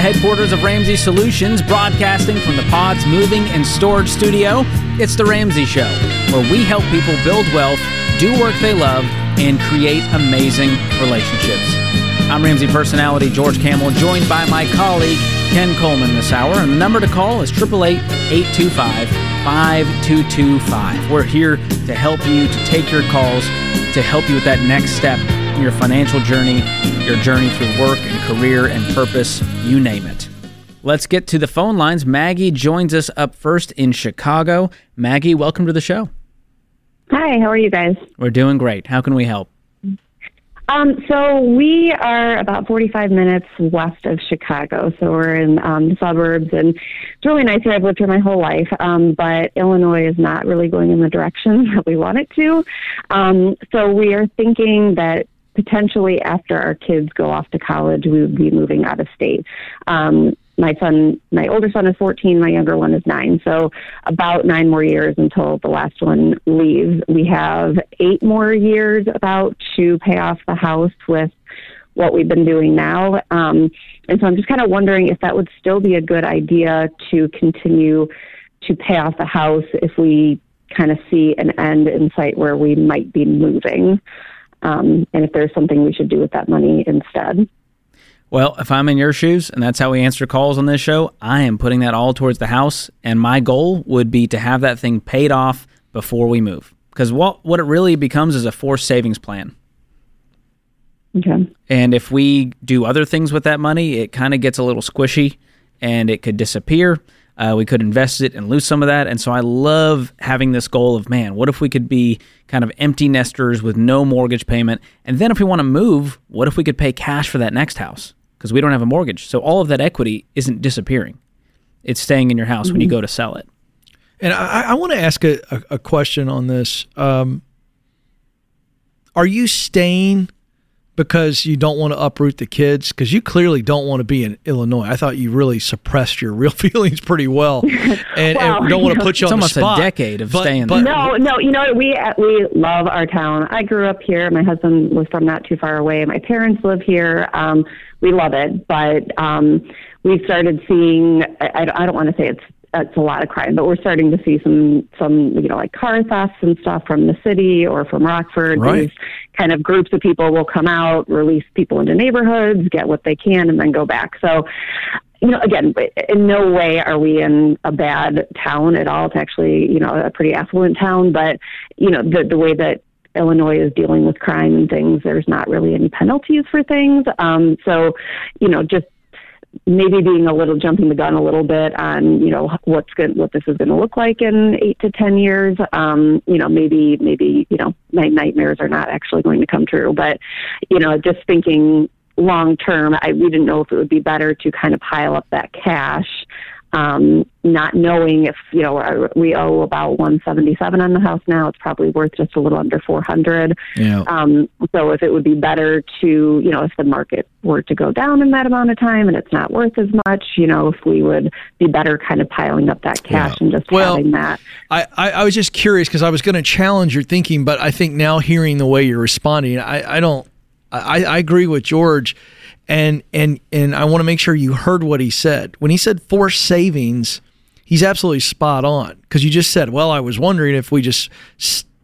The headquarters of Ramsey Solutions, broadcasting from the Pods Moving and Storage Studio, it's The Ramsey Show, where we help people build wealth, do work they love, and create amazing relationships. I'm Ramsey personality George Kamel, joined by my colleague Ken Coleman this hour. And the number to call is 888 825 5225. We're here to help you to take your calls, to help you with that next step your financial journey your journey through work and career and purpose, you name it. Let's get to the phone lines. Maggie joins us up first in Chicago. Maggie, welcome to the show. Hi, how are you guys? We're doing great. How can we help? Um, so we are about 45 minutes west of Chicago. So we're in um, the suburbs, and it's really nice here. I've lived here my whole life, um, but Illinois is not really going in the direction that we want it to. Um, so we are thinking that potentially after our kids go off to college, we would be moving out of state. Um, my son, my older son is 14, my younger one is nine. So about nine more years until the last one leaves. We have eight more years about to pay off the house with what we've been doing now. Um, and so I'm just kind of wondering if that would still be a good idea to continue to pay off the house if we kind of see an end in sight where we might be moving um, and if there's something we should do with that money instead. Well, if I'm in your shoes and that's how we answer calls on this show, I am putting that all towards the house. And my goal would be to have that thing paid off before we move. Because what, what it really becomes is a forced savings plan. Okay. And if we do other things with that money, it kind of gets a little squishy and it could disappear. Uh, we could invest it and lose some of that. And so I love having this goal of, man, what if we could be kind of empty nesters with no mortgage payment? And then if we want to move, what if we could pay cash for that next house? Because we don't have a mortgage. So all of that equity isn't disappearing, it's staying in your house mm-hmm. when you mm-hmm. go to sell it. And I, I want to ask a, a, a, question on this. Um, are you staying because you don't want to uproot the kids because you clearly don't want to be in Illinois. I thought you really suppressed your real feelings pretty well, and, well, and don't want to put you on the spot. almost a decade of but, staying but, there. No, no, you know we we love our town. I grew up here. My husband was from not too far away. My parents live here. Um, we love it, but um, we started seeing. I, I don't want to say it's it's a lot of crime, but we're starting to see some some you know like car thefts and stuff from the city or from Rockford. Right. These kind of groups of people will come out, release people into neighborhoods, get what they can, and then go back. So you know, again, in no way are we in a bad town at all. It's actually, you know, a pretty affluent town. But, you know, the, the way that Illinois is dealing with crime and things, there's not really any penalties for things. Um, so, you know, just maybe being a little jumping the gun a little bit on you know what's good what this is going to look like in eight to ten years. Um you know maybe maybe you know my nightmares are not actually going to come true but you know just thinking long term i we didn't know if it would be better to kind of pile up that cash um, not knowing if you know we owe about 177 on the house now it's probably worth just a little under 400 yeah. um, so if it would be better to you know if the market were to go down in that amount of time and it's not worth as much you know if we would be better kind of piling up that cash yeah. and just well, having that I, I, I was just curious because I was going to challenge your thinking but I think now hearing the way you're responding I, I don't I, I agree with George and and and I want to make sure you heard what he said when he said forced savings. He's absolutely spot on because you just said, "Well, I was wondering if we just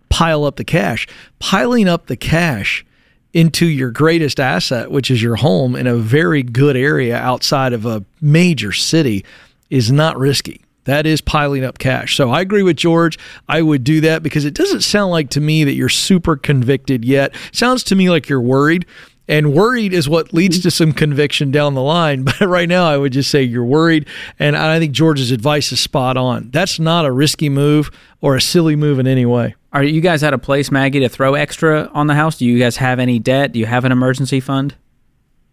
pile up the cash." Piling up the cash into your greatest asset, which is your home in a very good area outside of a major city, is not risky. That is piling up cash. So I agree with George. I would do that because it doesn't sound like to me that you're super convicted yet. sounds to me like you're worried and worried is what leads to some conviction down the line. But right now, I would just say you're worried. And I think George's advice is spot on. That's not a risky move or a silly move in any way. Are you guys at a place, Maggie, to throw extra on the house? Do you guys have any debt? Do you have an emergency fund?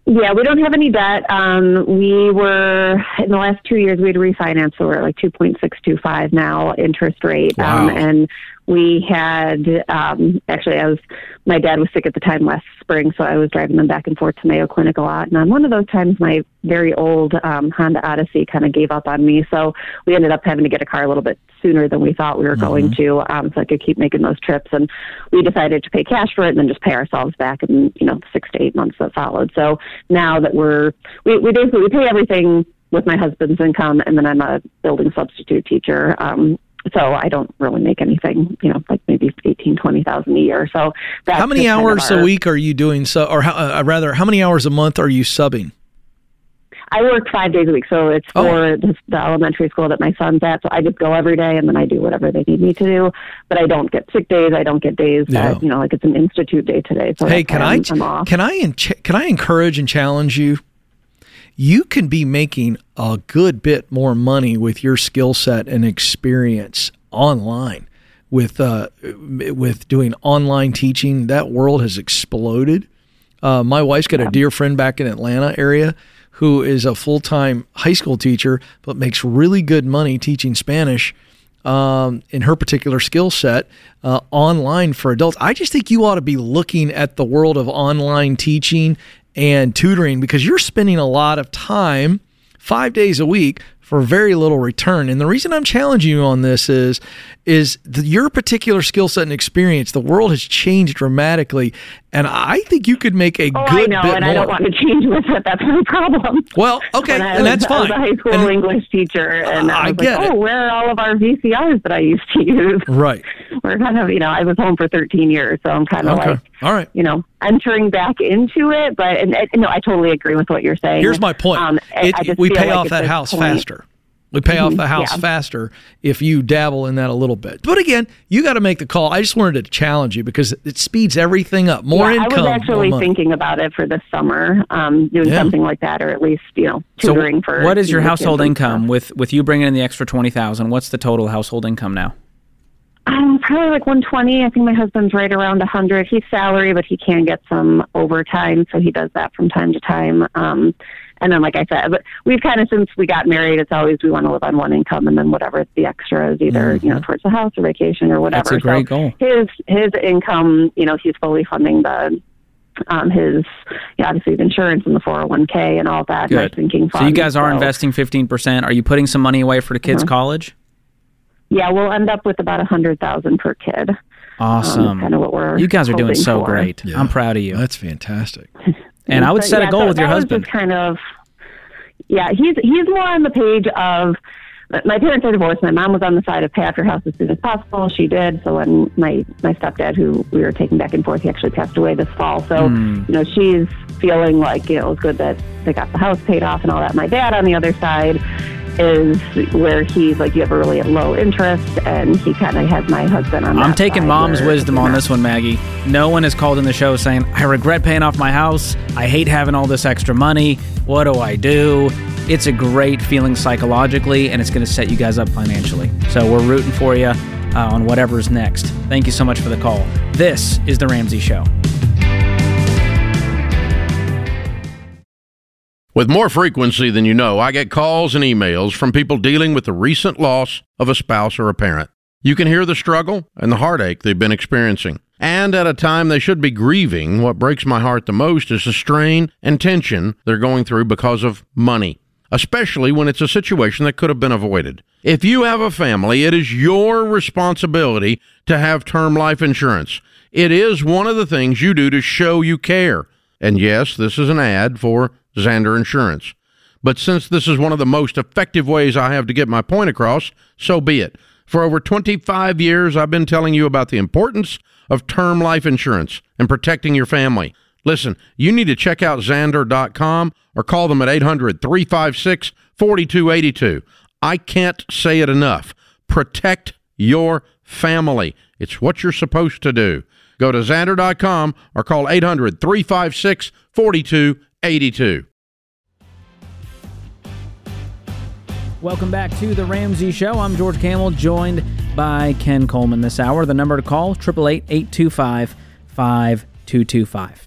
Yeah, we don't have any debt. Um, we were in the last two years we had refinanced, so we're at like two point six two five now interest rate, wow. um, and we had um, actually I was my dad was sick at the time last spring, so I was driving them back and forth to Mayo Clinic a lot. And on one of those times, my very old um, Honda Odyssey kind of gave up on me, so we ended up having to get a car a little bit sooner than we thought we were mm-hmm. going to, um, so I could keep making those trips. And we decided to pay cash for it and then just pay ourselves back in you know six to eight months that followed. So now that we're we, we basically we pay everything with my husband's income, and then I'm a building substitute teacher. Um, so I don't really make anything, you know, like maybe eighteen, twenty thousand a year. So how many hours our, a week are you doing? So, or how, uh, rather, how many hours a month are you subbing? I work five days a week, so it's oh. for the, the, elementary school that my son's at. So I just go every day, and then I do whatever they need me to do. But I don't get sick days. I don't get days yeah. that you know, like it's an institute day today. So hey, can I can I can I encourage and challenge you? you can be making a good bit more money with your skill set and experience online with uh, with doing online teaching. That world has exploded. Uh, my wife's got a dear friend back in Atlanta area who is a full time high school teacher, but makes really good money teaching Spanish. Um, in her particular skill set uh, online for adults. I just think you ought to be looking at the world of online teaching and tutoring because you're spending a lot of time five days a week for very little return. And the reason I'm challenging you on this is is the, your particular skill set and experience. The world has changed dramatically, and I think you could make a oh, good. I know, and more. I don't want to change with it. That's my problem. Well, okay, and was, that's fine. I was a high school and, English teacher, and I, I was get like, it. oh, where are all of our VCRs that I used to use? Right. We're kind of, you know, I was home for 13 years, so I'm kind of okay. like, all right, you know, entering back into it. But and, and, no, I totally agree with what you're saying. Here's my point: um, it, we pay like off that house point, faster. We pay off the house yeah. faster if you dabble in that a little bit. But again, you got to make the call. I just wanted to challenge you because it speeds everything up. More yeah, income. I was actually thinking about it for this summer, um, doing yeah. something like that, or at least you know tutoring so for. What is your household income with with you bringing in the extra twenty thousand? What's the total household income now? Um, probably like 120. I think my husband's right around 100. He's salary, but he can get some overtime, so he does that from time to time. Um, and then, like I said, but we've kind of since we got married, it's always we want to live on one income, and then whatever the extra is either mm-hmm. you know towards the house or vacation or whatever. That's a great so goal. His his income, you know, he's fully funding the um, his yeah, obviously the insurance and the 401k and all that. Good. thinking so you guys are so. investing 15%. Are you putting some money away for the kids' uh-huh. college? Yeah, we'll end up with about a hundred thousand per kid. Awesome. Um, kind of what we're. You guys are doing so for. great. Yeah. I'm proud of you. That's fantastic. and I would set yeah, a goal so with your husband. kind of yeah, he's he's more on the page of my parents are divorced. My mom was on the side of pay off your house as soon as possible. She did. So when my my stepdad, who we were taking back and forth, he actually passed away this fall. So mm. you know she's feeling like you know it was good that they got the house paid off and all that. My dad on the other side is where he's like you have a really low interest and he kind of has my husband on i'm taking mom's wisdom on this one maggie. No one has called in the show saying i regret paying off my house. I hate having all this extra money. What do i do? It's a great feeling psychologically and it's going to set you guys up financially. So we're rooting for you uh, on whatever's next. Thank you so much for the call. This is the ramsey show With more frequency than you know, I get calls and emails from people dealing with the recent loss of a spouse or a parent. You can hear the struggle and the heartache they've been experiencing. And at a time they should be grieving, what breaks my heart the most is the strain and tension they're going through because of money, especially when it's a situation that could have been avoided. If you have a family, it is your responsibility to have term life insurance. It is one of the things you do to show you care. And yes, this is an ad for Zander Insurance. But since this is one of the most effective ways I have to get my point across, so be it. For over 25 years, I've been telling you about the importance of term life insurance and protecting your family. Listen, you need to check out Zander.com or call them at 800 356 4282. I can't say it enough. Protect your family. It's what you're supposed to do. Go to Zander.com or call 800 356 4282. 82. Welcome back to the Ramsey Show. I'm George Kamel, joined by Ken Coleman this hour. The number to call, 888-825-5225.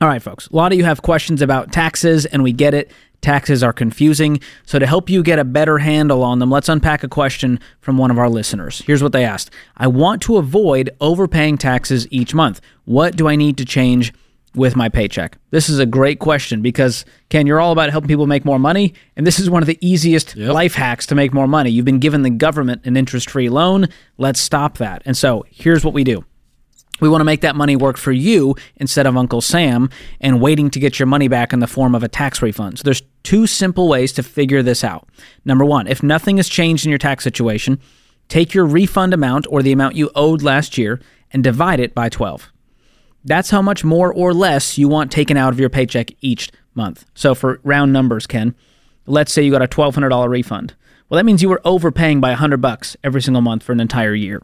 All right, folks. A lot of you have questions about taxes, and we get it. Taxes are confusing. So, to help you get a better handle on them, let's unpack a question from one of our listeners. Here's what they asked I want to avoid overpaying taxes each month. What do I need to change with my paycheck? This is a great question because, Ken, you're all about helping people make more money. And this is one of the easiest life hacks to make more money. You've been given the government an interest free loan. Let's stop that. And so, here's what we do. We want to make that money work for you instead of Uncle Sam and waiting to get your money back in the form of a tax refund. So there's two simple ways to figure this out. Number one, if nothing has changed in your tax situation, take your refund amount or the amount you owed last year and divide it by 12. That's how much more or less you want taken out of your paycheck each month. So for round numbers, Ken, let's say you got a $1,200 refund. Well, that means you were overpaying by 100 bucks every single month for an entire year.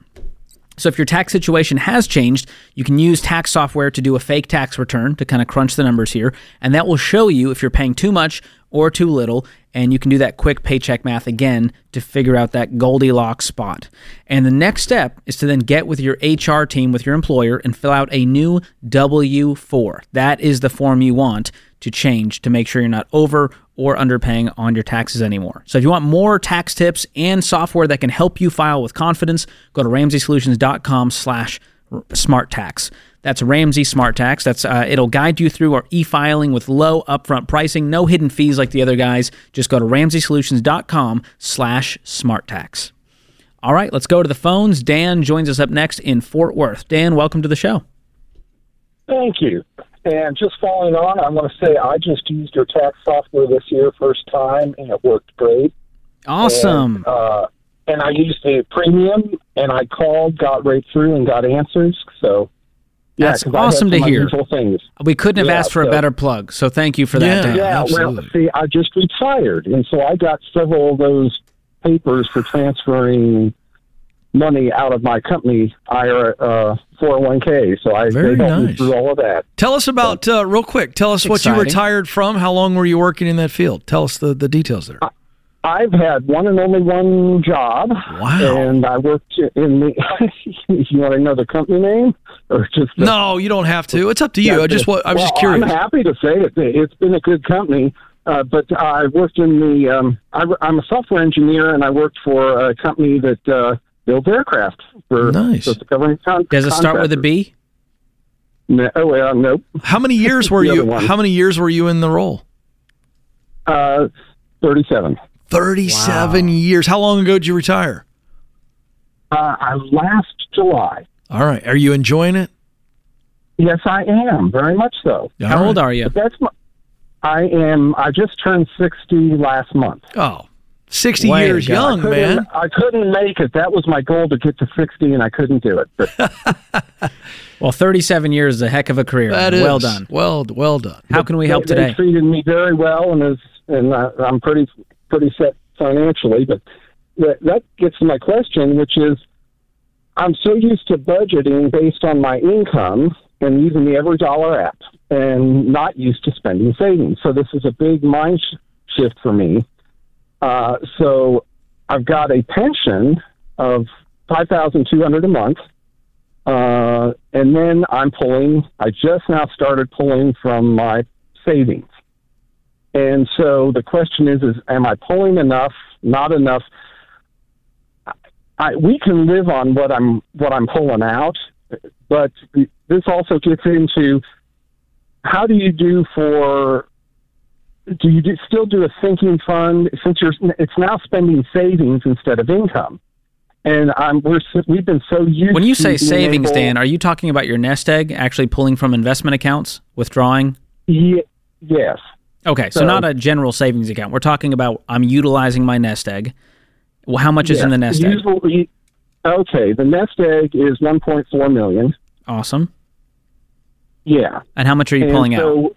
So if your tax situation has changed, you can use tax software to do a fake tax return to kind of crunch the numbers here, and that will show you if you're paying too much or too little, and you can do that quick paycheck math again to figure out that Goldilocks spot. And the next step is to then get with your HR team with your employer and fill out a new W4. That is the form you want to change to make sure you're not over or underpaying on your taxes anymore. So if you want more tax tips and software that can help you file with confidence, go to ramseysolutions.com slash smart tax. That's Ramsey Smart Tax. That's uh, it'll guide you through our e-filing with low upfront pricing, no hidden fees like the other guys. Just go to ramseysolutions.com slash smart tax. All right, let's go to the phones. Dan joins us up next in Fort Worth. Dan, welcome to the show. Thank you. And just following on, I want to say I just used your tax software this year, first time, and it worked great. Awesome. And, uh, and I used a premium, and I called, got right through, and got answers. So, yeah, That's awesome to hear. we couldn't have Yeah, asked for a better plug, so thank you for that, Yeah. Yeah, absolutely. well, see, I just retired, and so I got several of those papers for transferring money out of my company IRA uh, 401k. So I Very they nice. through all of that. Tell us about uh, real quick. Tell us what you retired from. How long were you working in that field? Tell us the, the details there. I've had one and only one job. Wow. And I worked in the. you want to know the company name, or just the, No, you don't have to. It's up to you. I just wa- I was just curious. I'm happy to say it. It's been a good company. Uh, but I worked in the. Um, I, I'm a software engineer, and I worked for a company that uh, builds aircraft for Nice. for the government. Con- Does it start with a B? contractors. No, oh, well, nope. How many years were you? one. How many years were you in the role? Uh, Thirty-seven. Thirty-seven years. How long ago did you retire? Uh, I last July. All right. Are you enjoying it? Yes, I am very much so. How All old are you? That's my. I am. I just turned sixty last month. Oh, 60 Way years young, Couldn't- man. I couldn't make it. That was my goal to get to sixty, and I couldn't do it. But Well, 37 years is a heck of a career. That man. is well done. Well, well done. How can we help they, today? They treated me very well, and is and I, I'm pretty pretty set financially. But that, that gets to my question, which is, I'm so used to budgeting based on my income and using the EveryDollar app, and not used to spending savings. So this is a big mind sh- shift for me. Uh, so I've got a pension of five thousand two hundred a month. Uh, and then I'm pulling, I just now started pulling from my savings. And so the question is, is am I pulling enough, not enough? I, we can live on what I'm, what I'm pulling out, but this also gets into how do you do for, do you do, still do a sinking fund since you're, it's now spending savings instead of income? And I'm, we're, we've been so used When you say savings, able- Dan, are you talking about your nest egg actually pulling from investment accounts, withdrawing? Ye- yes. Okay, so, So- not a general savings account. We're talking about I'm utilizing my nest egg. Well, how much is in the nest egg? Usually- Okay, the nest egg is 1.4 million. Awesome. Yeah. And how much are you And pulling out?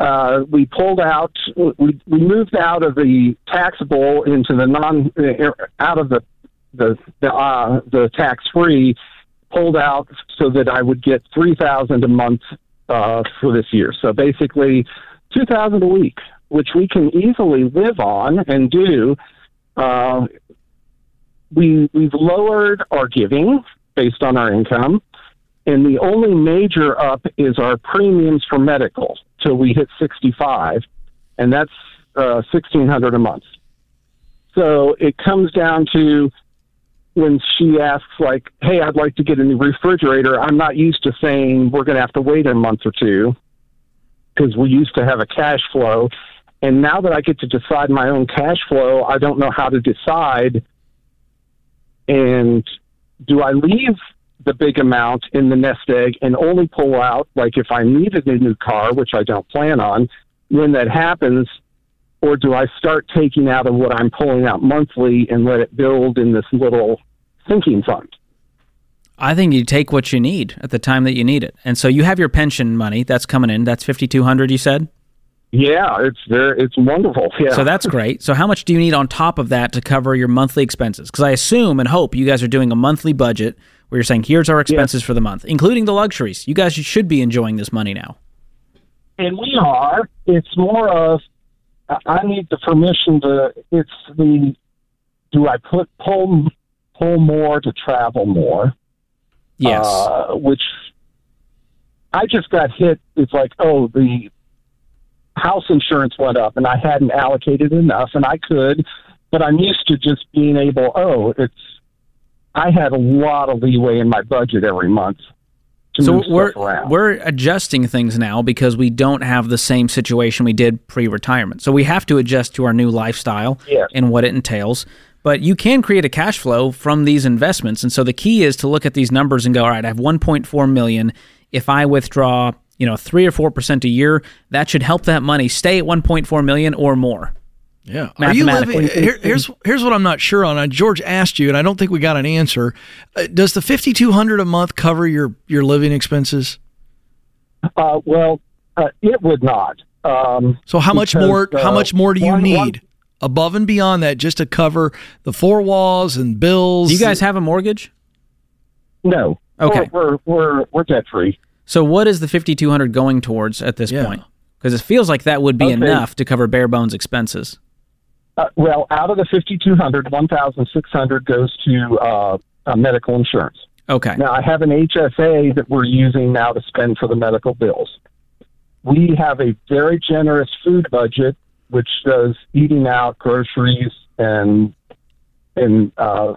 Uh, we pulled out. We we moved out of the taxable into the non uh, out of the the the, uh, the tax free. Pulled out so that I would get three thousand a month uh, for this year. So basically, two thousand a week, which we can easily live on and do. Uh, we we've lowered our giving based on our income, And the only major up is our premiums for medical till we hit 65, and that's uh, 1600 a month. So it comes down to when she asks, like, hey, I'd like to get a new refrigerator, I'm not used to saying we're going to have to wait a month or two because we used to have a cash flow. And now that I get to decide my own cash flow, I don't know how to decide. And do I leave the big amount in the nest egg and only pull out, like if I needed a new car, which I don't plan on, when that happens, or do I start taking out of what I'm pulling out monthly and let it build in this little sinking fund? I think you take what you need at the time that you need it. And so you have your pension money that's coming in. That's 5200 you said? Yeah, it's very, it's wonderful. Yeah. So that's great. So how much do you need on top of that to cover your monthly expenses? Because I assume and hope you guys are doing a monthly budget where you're saying, here's our expenses for the month, including the luxuries. You guys should be enjoying this money now. and we are. It's more of I- I need the permission to. It's the do I put pull pull more to travel more? Yes. Uh, which I just got hit. It's like oh the house insurance went up and I hadn't allocated enough and I could, but I'm used to just being able. Oh, it's I had a lot of leeway in my budget every month. To so move we're stuff around. we're adjusting things now because we don't have the same situation we did pre-retirement. So we have to adjust to our new lifestyle and what it entails. But you can create a cash flow from these investments, and so the key is to look at these numbers and go, all right, I have 1.4 million. If I withdraw, you know, three or four percent a year, that should help that money stay at 1.4 million or more. Yeah. Are you living? Here, here's here's what I'm not sure on. Uh, George asked you, and I don't think we got an answer. Uh, does the 5,200 a month cover your your living expenses? Uh, well, uh, it would not. Um, So how much because, more? how uh, much more do you one- need one- above and beyond that just to cover the four walls and bills? Do you guys have a mortgage? no. Okay. We're we're we're, we're debt free. So what is the 5200 going towards at this Yeah. point? Because it feels like that would be Okay. enough to cover bare bones expenses. Uh, well, out of the 5,200, 1,600 goes to uh, uh, medical insurance. Okay. Now, I have an HSA that we're using now to spend for the medical bills. We have a very generous food budget, which does eating out, groceries, and and uh,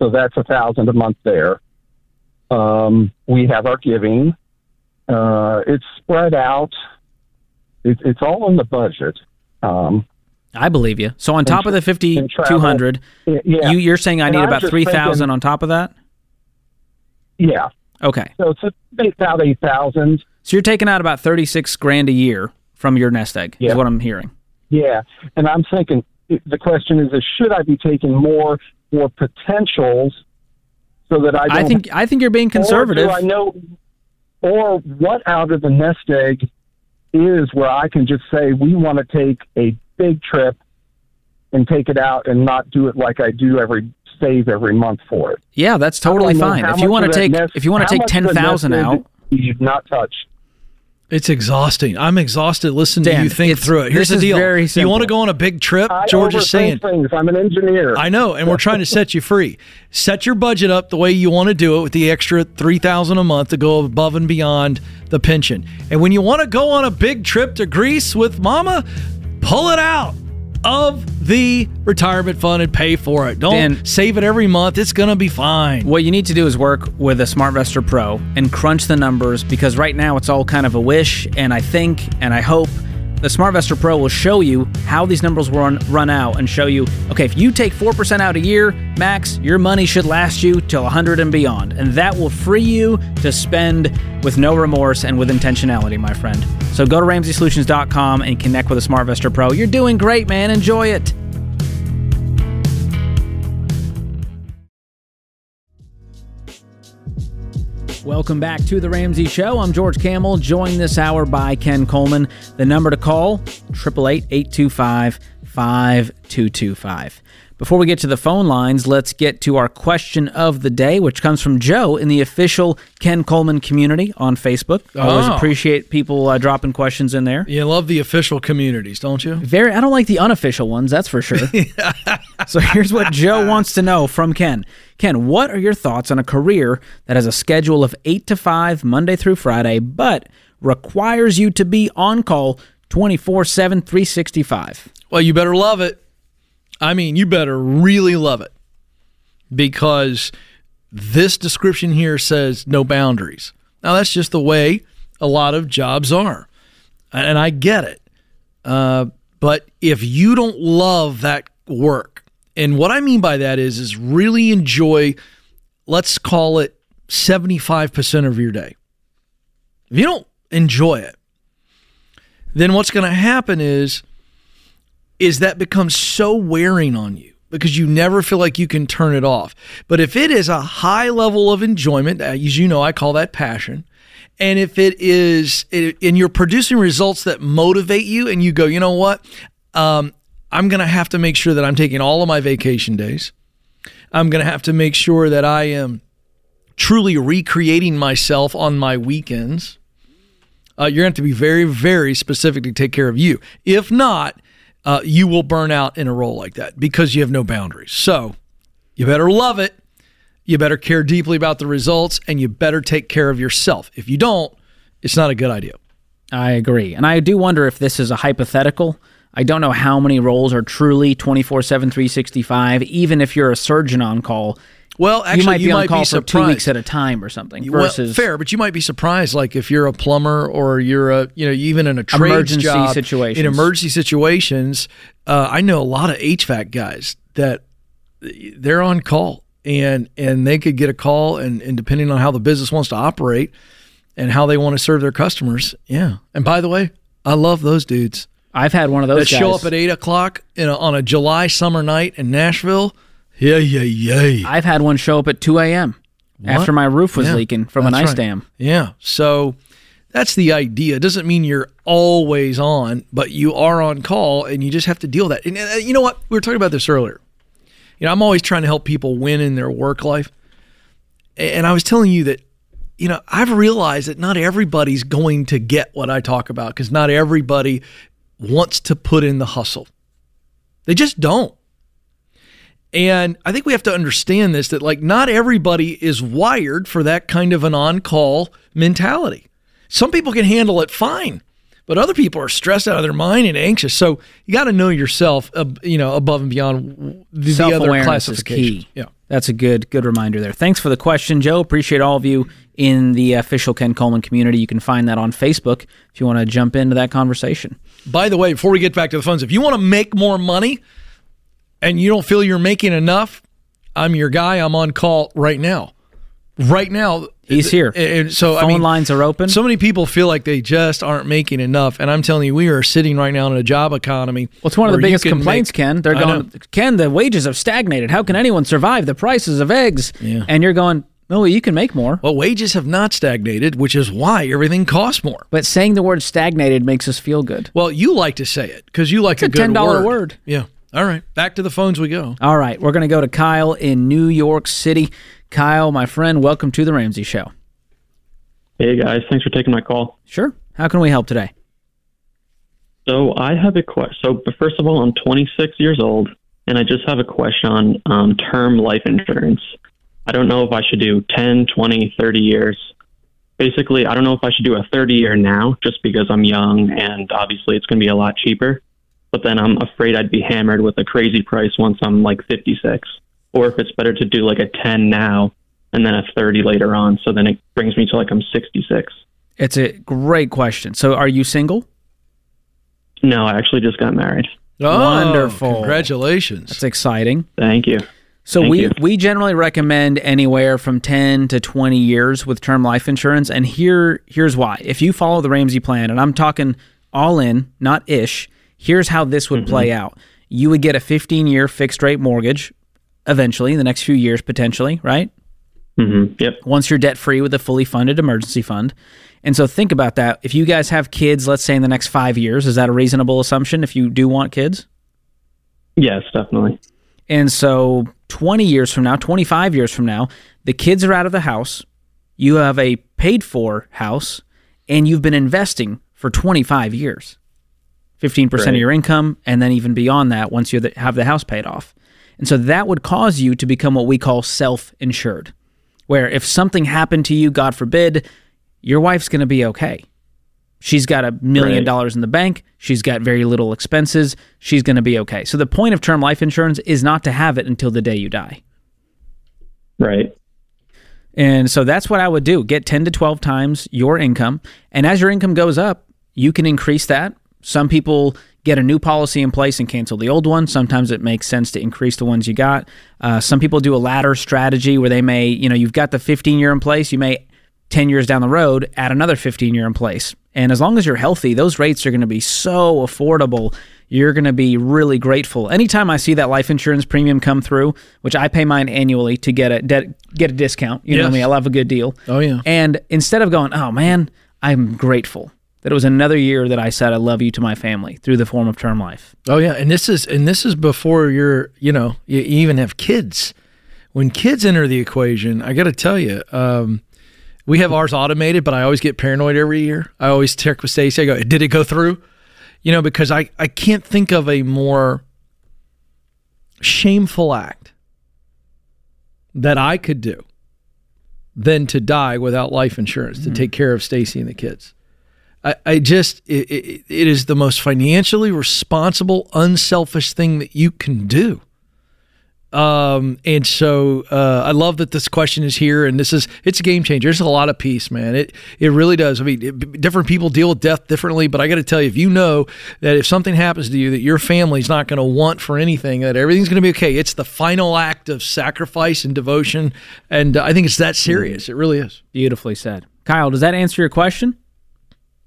so that's a thousand a month there. Um, we have our giving. Uh, it's spread out. It, it's all in the budget. Um, I believe you. So on top of the 5200, yeah, you you're saying I And need I'm about 3000 on top of that? yeah. Okay. So it's about eight thousand. So you're taking out about 36 grand a year from your nest egg is what I'm hearing. Yeah, and I'm thinking the question is, is should I be taking more for potentials so that I don't I think I think you're being conservative. I know, or what out of the nest egg is where I can just say we want to take a big trip and take it out and not do it like I do every save every month for it. yeah, that's totally don't know fine. how If you want to take nest- if you want to take much of the 10,000 out, you've not touched. It's exhausting. I'm exhausted listening Dan, to you think through it. Here's this the is deal. very you want to go on a big trip? I George is saying. things. I'm an engineer. I know, and we're trying to set you free. Set your budget up the way you want to do it with the extra three thousand a month to go above and beyond the pension. And when you want to go on a big trip to Greece with Mama, pull it out of the retirement fund and pay for it. Don't Dan- save it every month. It's gonna be fine. What you need to do is work with a SmartVestor Pro and crunch the numbers because right now it's all kind of a wish, and I think and I hope the SmartVestor Pro will show you how these numbers will run, run out and show you, okay, if you take 4% out a year, max, your money should last you till 100 and beyond. And that will free you to spend with no remorse and with intentionality, my friend. So go to RamseySolutions.com and connect with a SmartVestor Pro. You're doing great, man. Enjoy it. Welcome back to the Ramsey Show. I'm George Kamel, joined this hour by Ken Coleman. The number to call, 888-825-5225. Before we get to the phone lines, let's get to our question of the day, which comes from Joe in the official Ken Coleman community on Facebook. I Always Oh. appreciate people uh, dropping questions in there. You love the official communities, don't you? Very, I don't like the unofficial ones, that's for sure. so here's what Joe wants to know from Ken. Ken, what are your thoughts on a career that has a schedule of 8 to 5 Monday through Friday but requires you to be on call 24/7 365? Well, you better love it. I mean, you better really love it because this description here says no boundaries. Now, that's just the way a lot of jobs are. And I get it. Uh, but if you don't love that work, and what I mean by that is, is really enjoy, let's call it 75% of your day. If you don't enjoy it, then what's going to happen is, is that becomes so wearing on you because you never feel like you can turn it off. But if it is a high level of enjoyment, uh, as you know, I call that passion. And if it is, and you're producing results that motivate you, and you go, you know what, um, I'm going to have to make sure that I'm taking all of my vacation days. I'm going to have to make sure that I am truly recreating myself on my weekends. Uh, you're going to have to be very, very specific to take care of you. If not, uh, you will burn out in a role like that because you have no boundaries. So you better love it. You better care deeply about the results and you better take care of yourself. If you don't, it's not a good idea. I agree. And I do wonder if this is a hypothetical. I don't know how many roles are truly 24 7, 365, even if you're a surgeon on call. Well, actually, you might be you on might call be for two weeks at a time or something. Well, Versus fair, but you might be surprised, like if you're a plumber or you're a, you know, even in a trades Emergency job, situations. In emergency situations, uh, I know a lot of HVAC guys that they're on call and and they could get a call and, and depending on how the business wants to operate and how they want to serve their customers, yeah. And by the way, I love those dudes I've had one of those that guys. show up at eight o'clock in a, on a July summer night in Nashville. Yeah, yeah, yeah. I've had one show up at 2 a.m. after my roof was Yeah, leaking from an ice right. dam. Yeah. So that's the idea. It doesn't mean you're always on, but you are on call and you just have to deal with that. And uh, you know what? We were talking about this earlier. You know, I'm always trying to help people win in their work life. And I was telling you that, you know, I've realized that not everybody's going to get what I talk about because not everybody wants to put in the hustle. They just don't. And I think we have to understand this that, like, not everybody is wired for that kind of an on call mentality. Some people can handle it fine, but other people are stressed out of their mind and anxious. So you got to know yourself, uh, you know, above and beyond the, the other key. Yeah. That's a good good reminder there. Thanks for the question, Joe. Appreciate all of you in the official Ken Coleman community. You can find that on Facebook if you want to jump into that conversation. By the way, before we get back to the phones, if you want to make more money and you don't feel you're making enough, I'm your guy. I'm on call right now. Right now, He's here. And so Phone I mean, lines are open. So many people feel like they just aren't making enough, and I'm telling you, we are sitting right now in a job economy. Well, it's one of the biggest complaints, make- Ken. They're going, Ken, the wages have stagnated. How can anyone survive the prices of eggs? Yeah. And you're going, no, you can make more. Well, wages have not stagnated, which is why everything costs more. But saying the word stagnated makes us feel good. Well, you like to say it because you like It's a good $10 word. word. Yeah. All right. Back to the phones we go. All right, we're going to go to Kyle in New York City. Kyle, my friend, welcome to the Ramsey Show. Hey guys, thanks for taking my call. Sure. How can we help today? So I have a question. So first of all, I'm 26 years old, and I just have a question on um, term life insurance. I don't know if I should do 10, 20, 30 years. Basically, I don't know if I should do a 30 year now, just because I'm young and obviously it's going to be a lot cheaper. But then I'm afraid I'd be hammered with a crazy price once I'm like 56. Or if it's better to do like a 10 now and then a 30 later on. So then it brings me to like I'm 66. It's a great question. So, are you single? No, I actually just got married. Oh, Wonderful. Congratulations. That's exciting. Thank you. So Thank we you. we generally recommend anywhere from 10 to 20 years with term life insurance and here here's why. If you follow the Ramsey plan and I'm talking all in, not ish, here's how this would play out. You would get a 15-year fixed rate mortgage eventually, in the next few years potentially, right? hmm Yep. Once you're debt free with a fully funded emergency fund. And so think about that. If you guys have kids, let's say in the next 5 years, is that a reasonable assumption if you do want kids? Yes, definitely. And so 20 years from now, 25 years from now, the kids are out of the house. You have a paid for house and you've been investing for 25 years. 15% of your income and then even beyond that once you have the house paid off. And so that would cause you to become what we call self insured, where if something happened to you, God forbid, your wife's going to be okay. She's got a million Right. dollars in the bank. She's got very little expenses. She's going to be okay. So the point of term life insurance is not to have it until the day you die. Right. And so that's what I would do. Get 10 to 12 times your income. And as your income goes up, you can increase that. Some people get a new policy in place and cancel the old one. Sometimes it makes sense to increase the ones you got. Uh, some people do a ladder strategy where they may, you know, you've got the 15 year in place, you may 10 years down the road add another 15 year in place. And as long as you're healthy, those rates are going to be so affordable. You're going to be really grateful. Anytime I see that life insurance premium come through, which I pay mine annually to get a de- get a discount, you know Yes. me, I love a good deal. Oh, yeah. And instead of going, "Oh man, I'm grateful that it was another year that I said I love you to my family through the form of term life." Oh yeah, and this is and this is before you're you know you even have kids. When kids enter the equation, I got to tell you, um, we have ours automated, but I always get paranoid every year. I always check with Stacy. I go, "Did it go through?" You know, because I I can't think of a more shameful act that I could do than to die without life insurance to take care of Stacy and the kids. I, I just it, it, it is the most financially responsible, unselfish thing that you can do. Um, and so uh, I love that this question is here, and this is it's a game changer. It's a lot of peace, man. It it really does. I mean, it, different people deal with death differently, but I got to tell you, if you know that if something happens to you, that your family's not going to want for anything, that everything's going to be okay. It's the final act of sacrifice and devotion, and I think it's that serious. It really is. Beautifully said. Kyle, does that answer your question?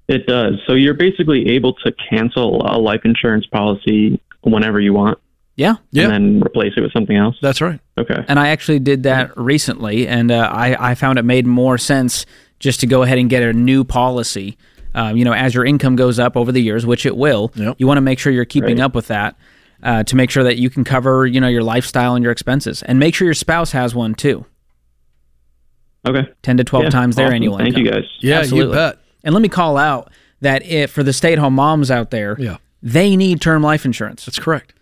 It does. So you're basically able to cancel a life insurance policy whenever you want Yeah. Yeah. and then replace it with something else. That's right. Okay. And I actually did that recently, and uh, I, I found it made more sense just to go ahead and get a new policy. Um, you know, as your income goes up over the years, which it will, Yep. you want to make sure you're keeping Right. up with that uh, to make sure that you can cover, you know, your lifestyle and your expenses, and make sure your spouse has one too. Okay. Ten to twelve Yeah, times their awesome. annual Thank income. you guys. Yeah, Absolutely. you bet. And let me call out that if for the stay-at-home moms out there, Yeah. they need term life insurance That's correct.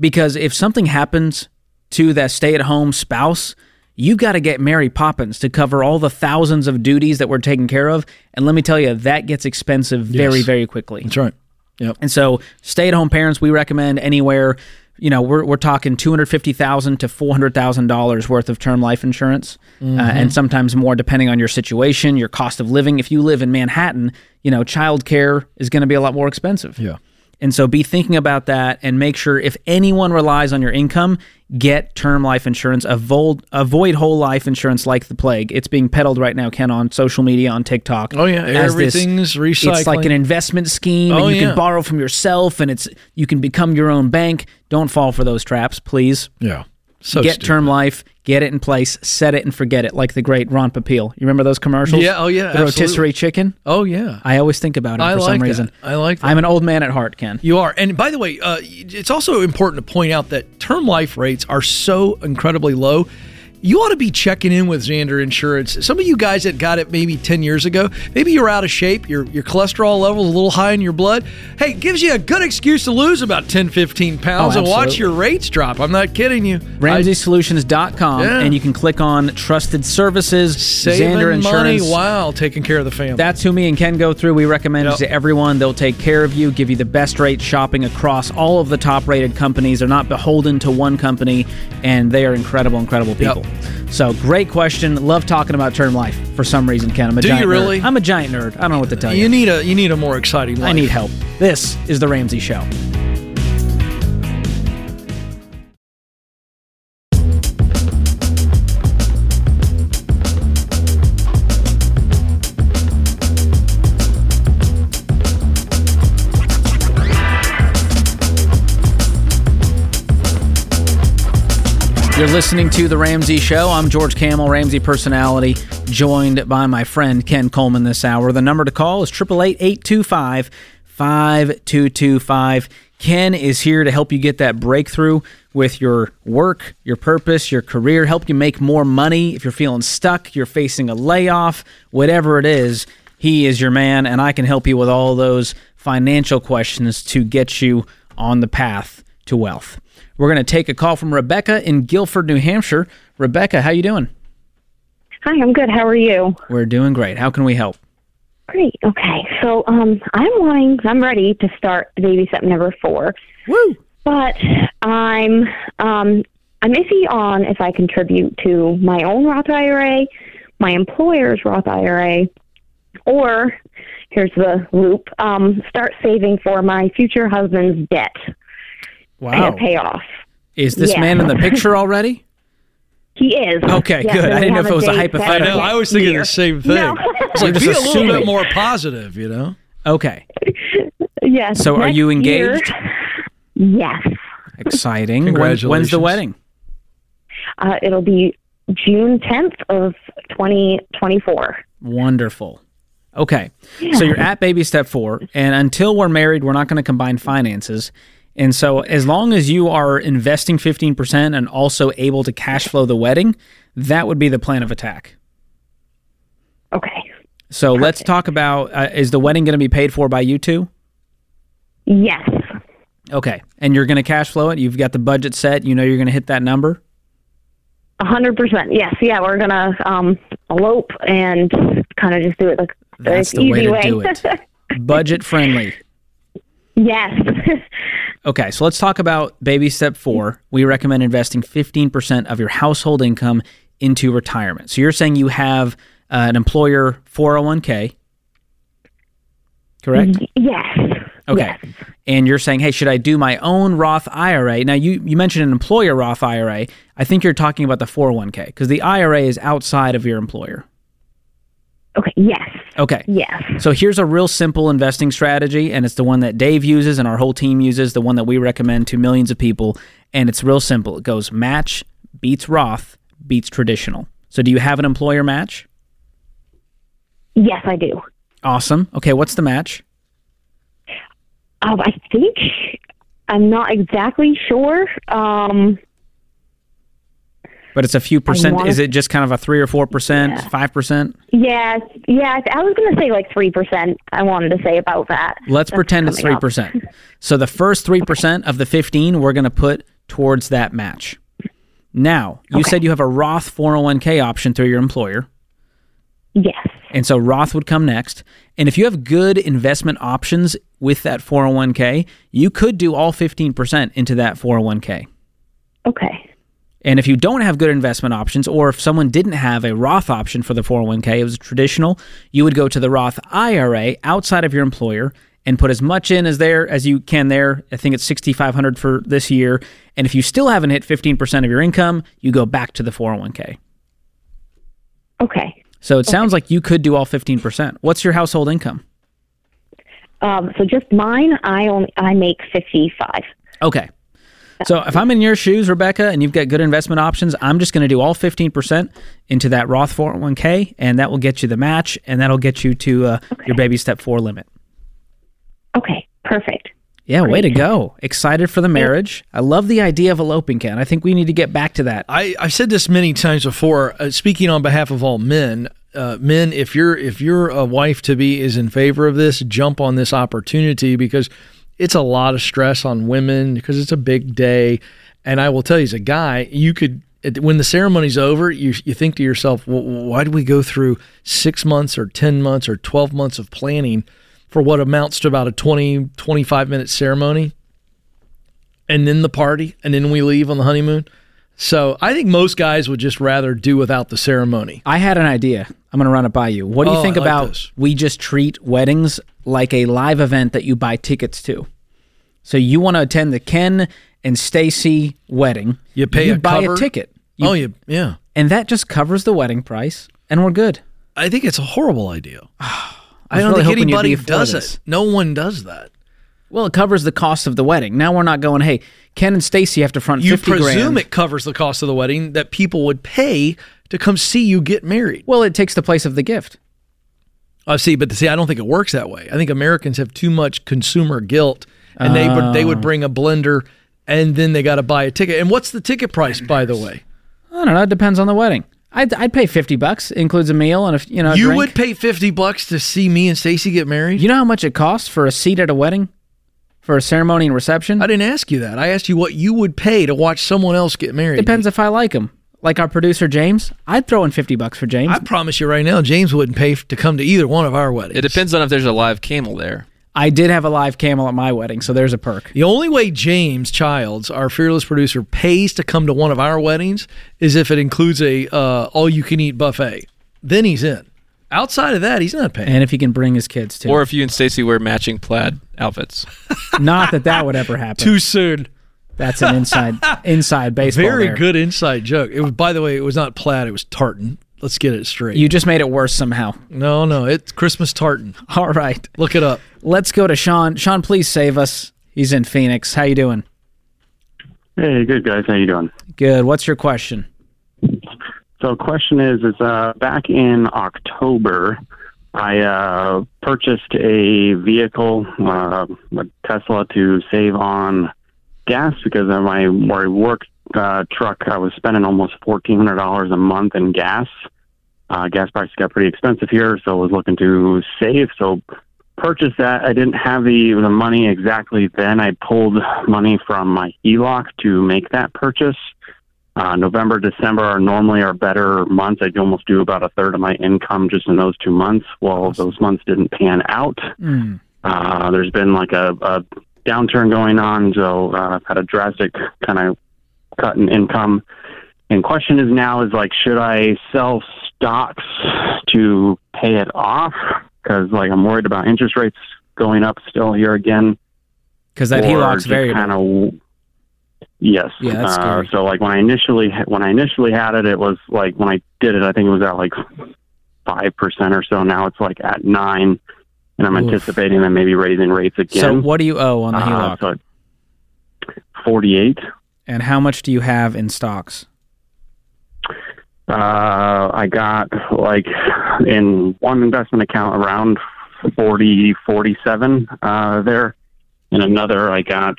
because if something happens to that stay-at-home spouse, you've got to get Mary Poppins to cover all the thousands of duties that we're taking care of. And let me tell you, that gets expensive very, Yes. very quickly. That's right. Yep. And so, stay-at-home parents, we recommend anywhere. You know, we're we're talking two hundred fifty thousand to four hundred thousand dollars worth of term life insurance, Mm-hmm. uh, and sometimes more depending on your situation, your cost of living. If you live in Manhattan, you know, childcare is going to be a lot more expensive. Yeah. And so be thinking about that and make sure if anyone relies on your income, get term life insurance. Avoid avoid whole life insurance like the plague. It's being peddled right now, Ken, on social media, on TikTok. Oh, yeah. as this- Everything's It's like an investment scheme, Oh, and you yeah. can borrow from yourself, and it's you can become your own bank. Don't fall for those traps, please. Yeah. So get stupid. term life, get it in place, set it and forget it, like the great Ron Popeil. You remember those commercials? Yeah, oh, yeah, The rotisserie chicken. Oh yeah. I always think about it for like some that. reason. I like that. I'm an old man at heart, Ken. You are. And by the way, uh, it's also important to point out that term life rates are so incredibly low. You ought to be checking in with Zander Insurance. Some of you guys that got it maybe 10 years ago, maybe you're out of shape, your, your cholesterol level is a little high in your blood. Hey, it gives you a good excuse to lose about 10, 15 pounds Oh, and watch your rates drop. I'm not kidding you. RamseySolutions.com, Yeah. and you can click on Trusted Services, Saving Zander money while taking care of the family. That's who me and Ken go through. We recommend Yep. it to everyone. They'll take care of you, give you the best rate shopping across all of the top rated companies. They're not beholden to one company, and they are incredible, incredible people. So, great question. Love talking about term life for some reason, Ken. I'm a Do you giant nerd. really? I'm a giant nerd. I don't know what to tell you. you need a you need a more exciting life. I need help. This is The Ramsey Show. You're listening to The Ramsey Show. I'm George Kamel, Ramsey personality, joined by my friend Ken Coleman this hour. The number to call is 888 825 5225. Ken is here to help you get that breakthrough with your work, your purpose, your career, help you make more money. If you're feeling stuck, you're facing a layoff, whatever it is, he is your man, and I can help you with all those financial questions to get you on the path to wealth. We're going to take a call from Rebecca in Gilford, New Hampshire. Rebecca, how you doing? Hi, I'm good. How are you? We're doing great. How can we help? Great. Okay. So, um, I'm wanting, I'm ready to start baby step number four. Woo! But I'm, um, I'm iffy on if I contribute to my own Roth IRA, my employer's Roth IRA, or here's the loop: um, start saving for my future husband's debt Wow. and pay off. Is this Yeah. man in the picture already? He is. Okay, Yes, good. and I didn't know if it was a hypothetical. I know. for I was thinking year. the same thing. No. It's like You're be a little bit more positive, you know. Okay. yes. So are next you year- engaged? yes. Exciting. When- when's the wedding? Uh, it'll be June 10th of 2024. Wonderful. Okay. So you're at baby step four, and until we're married, we're not going to combine finances. And so, as long as you are investing 15% and also able to cash flow the wedding, that would be the plan of attack. Okay. So, let's talk about uh, is the wedding going to be paid for by you two? Yes. Okay. And you're going to cash flow it? You've got the budget set. You know you're going to hit that number? A hundred percent. Yes. Yeah. We're gonna um, elope and kind of just do it like the That's the easy way to way. do it. Budget friendly. Yes. Okay, so let's talk about baby step four. We recommend investing 15% of your household income into retirement. So you're saying you have uh, an employer 401k, correct? yes. Okay. Yes. And you're saying, hey, should I do my own Roth IRA? Now, you, you mentioned an employer Roth IRA. I think you're talking about the 401k because the IRA is outside of your employer. Okay. Yes. Okay. Yes. So here's a real simple investing strategy, and it's the one that Dave uses and our whole team uses, the one that we recommend to millions of people. And it's real simple. It goes match beats Roth beats traditional. So do you have an employer match? Yes, I do. Awesome. Okay, what's the match? Um, I think I'm not exactly sure. Um, But it's a few percent. Is it just kind of a three or four percent, five percent? yes. Yeah. I was gonna say like three percent. I wanted to say about that. Let's That's pretend it's three percent. So the first three percent of the fifteen, we're going to put towards that match. Now, you Okay. said you have a Roth 401k option through your employer. Yes. And so Roth would come next. And if you have good investment options with that 401k, you could do all 15% into that 401k. Okay. And if you don't have good investment options, or if someone didn't have a Roth option for the 401k, it was traditional, you would go to the Roth IRA outside of your employer and put as much in as there as you can there. I think it's 6500 for this year. And if you still haven't hit 15% of your income, you go back to the 401k. Okay. So it sounds like you could do all 15%. What's your household income? Um, so just mine, I only I make fifty five. Okay. So if I'm in your shoes, Rebecca, and you've got good investment options, I'm just going to do all 15% into that Roth 401k, and that will get you the match, and that'll get you to uh, your baby step four limit. Okay. Perfect. Yeah, way to go. Excited for the marriage. I love the idea of eloping, Ken. I think we need to get back to that. I, I've said this many times before. Uh, speaking on behalf of all men, uh, men, if you're if your a wife to be is in favor of this, jump on this opportunity because it's a lot of stress on women because it's a big day. And I will tell you, as a guy, you could when the ceremony's over, you you think to yourself, well, why did we go through six months or ten months or twelve months of planning for what amounts to about a 20, 25 minute ceremony? and then the party, and then we leave on the honeymoon. So I think most guys would just rather do without the ceremony. I had an idea. I'm going to run it by you. What do you Oh, think like about this. we just treat weddings like a live event that you buy tickets to? So you want to attend the Ken and Stacy wedding. You pay a buy cover? a ticket. Oh, you- oh, yeah, yeah. and that just covers the wedding price, and we're good. I think it's a horrible idea. I I don't really think anybody does this. it. No one does that. Well, it covers the cost of the wedding. Now we're not going, hey, Ken and Stacy have to front You 50 presume grand. it covers the cost of the wedding that people would pay to come see you get married. Well, it takes the place of the gift. I see, but see, I don't think it works that way. I think Americans have too much consumer guilt, and they would they would ah. bring a blender, and then they got to buy a ticket. And what's the ticket price, by the way? I don't know. It depends on the wedding. I'd, I'd pay 50 bucks, includes a meal and a, you know, a you drink. would pay fifty bucks to see me and Stacy get married. You know how much it costs for a seat at a wedding? For a ceremony and reception? I didn't ask you that. I asked you what you would pay to watch someone else get married. Depends if I like him. Like our producer James, I'd throw in 50 bucks for James. I promise you right now, James wouldn't pay to come to either one of our weddings. It depends on if there's a live camel there. I did have a live camel at my wedding, so there's a perk. The only way James Childs, our fearless producer, pays to come to one of our weddings is if it includes a uh, all-you-can-eat buffet. Then he's in. Outside of that, he's not paying. And if he can bring his kids too. Or if you and Stacy wear matching plaid outfits. Not that that would ever happen. Too soon. That's an inside inside baseball. Very there. good inside joke. It was, by the way, it was not plaid. It was tartan. Let's get it straight. You just made it worse somehow. no, no, it's Christmas tartan. All right. Look it up. Let's go to Sean. Sean, please save us. He's in Phoenix. How you doing? Hey, good guys. How you doing? Good. What's your question? So, question is, is uh, back in October, I uh, purchased a vehicle, uh, a Tesla, to save on gas because of my my work uh, truck. I was spending almost fourteen hundred dollars a month in gas. Uh, gas prices got pretty expensive here, so I was looking to save. So, purchased that. I didn't have the the money exactly then. I pulled money from my HELOC to make that purchase. Uh, November, December are normally our better months. I almost do about a third of my income just in those two months. Well, those months didn't pan out. Mm. Uh, there's been like a, a downturn going on, so uh, I've had a drastic kind of cut in income. And question is now is like, should I sell stocks to pay it off? Because like I'm worried about interest rates going up still here again. Because that HELOC's variable. Kind of, yes. Yeah, uh, so like when I initially when I initially had it, it was like when I did it, I think it was at like five percent or so. Now it's like at nine, and I'm Oof. anticipating them maybe raising rates again. so what do you owe on the Uh, HELOC? so forty-eight. and how much do you have in stocks? Uh, I got like in one investment account around 40, 47 uh, there. In another, I got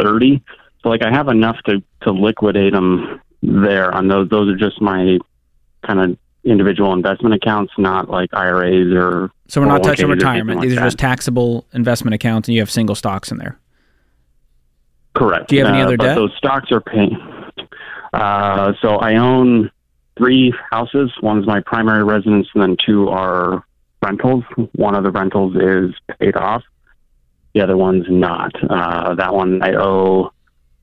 30. So like I have enough to, to liquidate them there on those. Those are just my kind of individual investment accounts, not like IRAs or. So we're not touching or anything retirement. like These are just taxable investment accounts, and you have single stocks in there. Correct. Do you have any Uh, other debt? Those stocks are paying. Uh, so I own three houses. One's my primary residence, and then two are rentals. One of the rentals is paid off. The other one's not. Uh, that one I owe.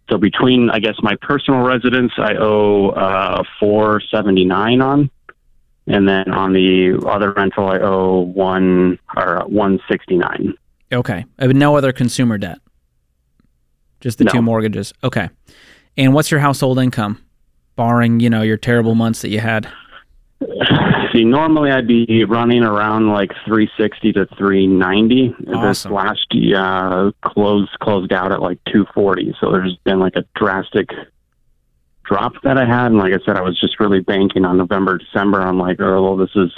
So between, I guess, my personal residence, I owe uh, four seventy nine on, and then on the other rental, I owe one or one sixty nine. Okay. Uh, No other consumer debt. Just the No. two mortgages. Okay. And what's your household income, barring you know your terrible months that you had? See, normally I'd be running around like 360 to 390. Awesome. This last uh, closed closed out at like 240. So there's been like a drastic drop that I had, and like I said, I was just really banking on November, December. I'm like, oh, well, this is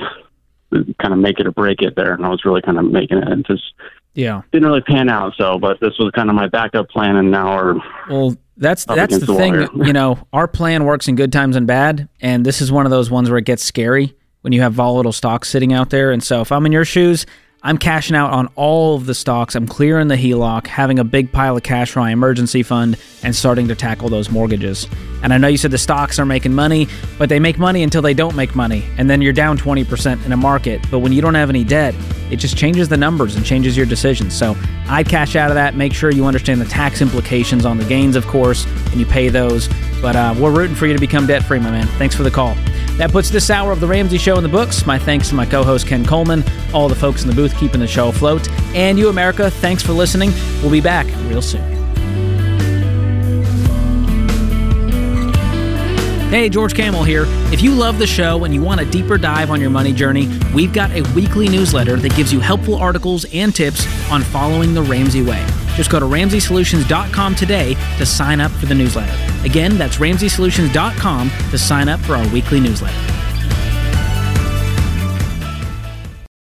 kind of make it or break it there, and I was really kind of making it. And just Yeah. didn't really pan out. So, but this was kind of my backup plan, and now we're Well, that's that's the the thing. you know, our plan works in good times and bad, and this is one of those ones where it gets scary when you have volatile stocks sitting out there. And so, if I'm in your shoes, I'm cashing out on all of the stocks. I'm clearing the HELOC, having a big pile of cash for my emergency fund, and starting to tackle those mortgages. And I know you said the stocks are making money, but they make money until they don't make money, and then you're down 20% in a market. But when you don't have any debt, it just changes the numbers and changes your decisions. So I'd cash out of that. Make sure you understand the tax implications on the gains, of course, and you pay those. But uh, we're rooting for you to become debt free, my man. Thanks for the call. That puts this hour of The Ramsey Show in the books. My thanks to my co host, Ken Coleman, all the folks in the booth keeping the show afloat, and you, America, thanks for listening. We'll be back real soon. Hey, George Kamel here. If you love the show and you want a deeper dive on your money journey, we've got a weekly newsletter that gives you helpful articles and tips on following the Ramsey way. Just go to RamseySolutions.com today to sign up for the newsletter. Again, that's RamseySolutions.com to sign up for our weekly newsletter.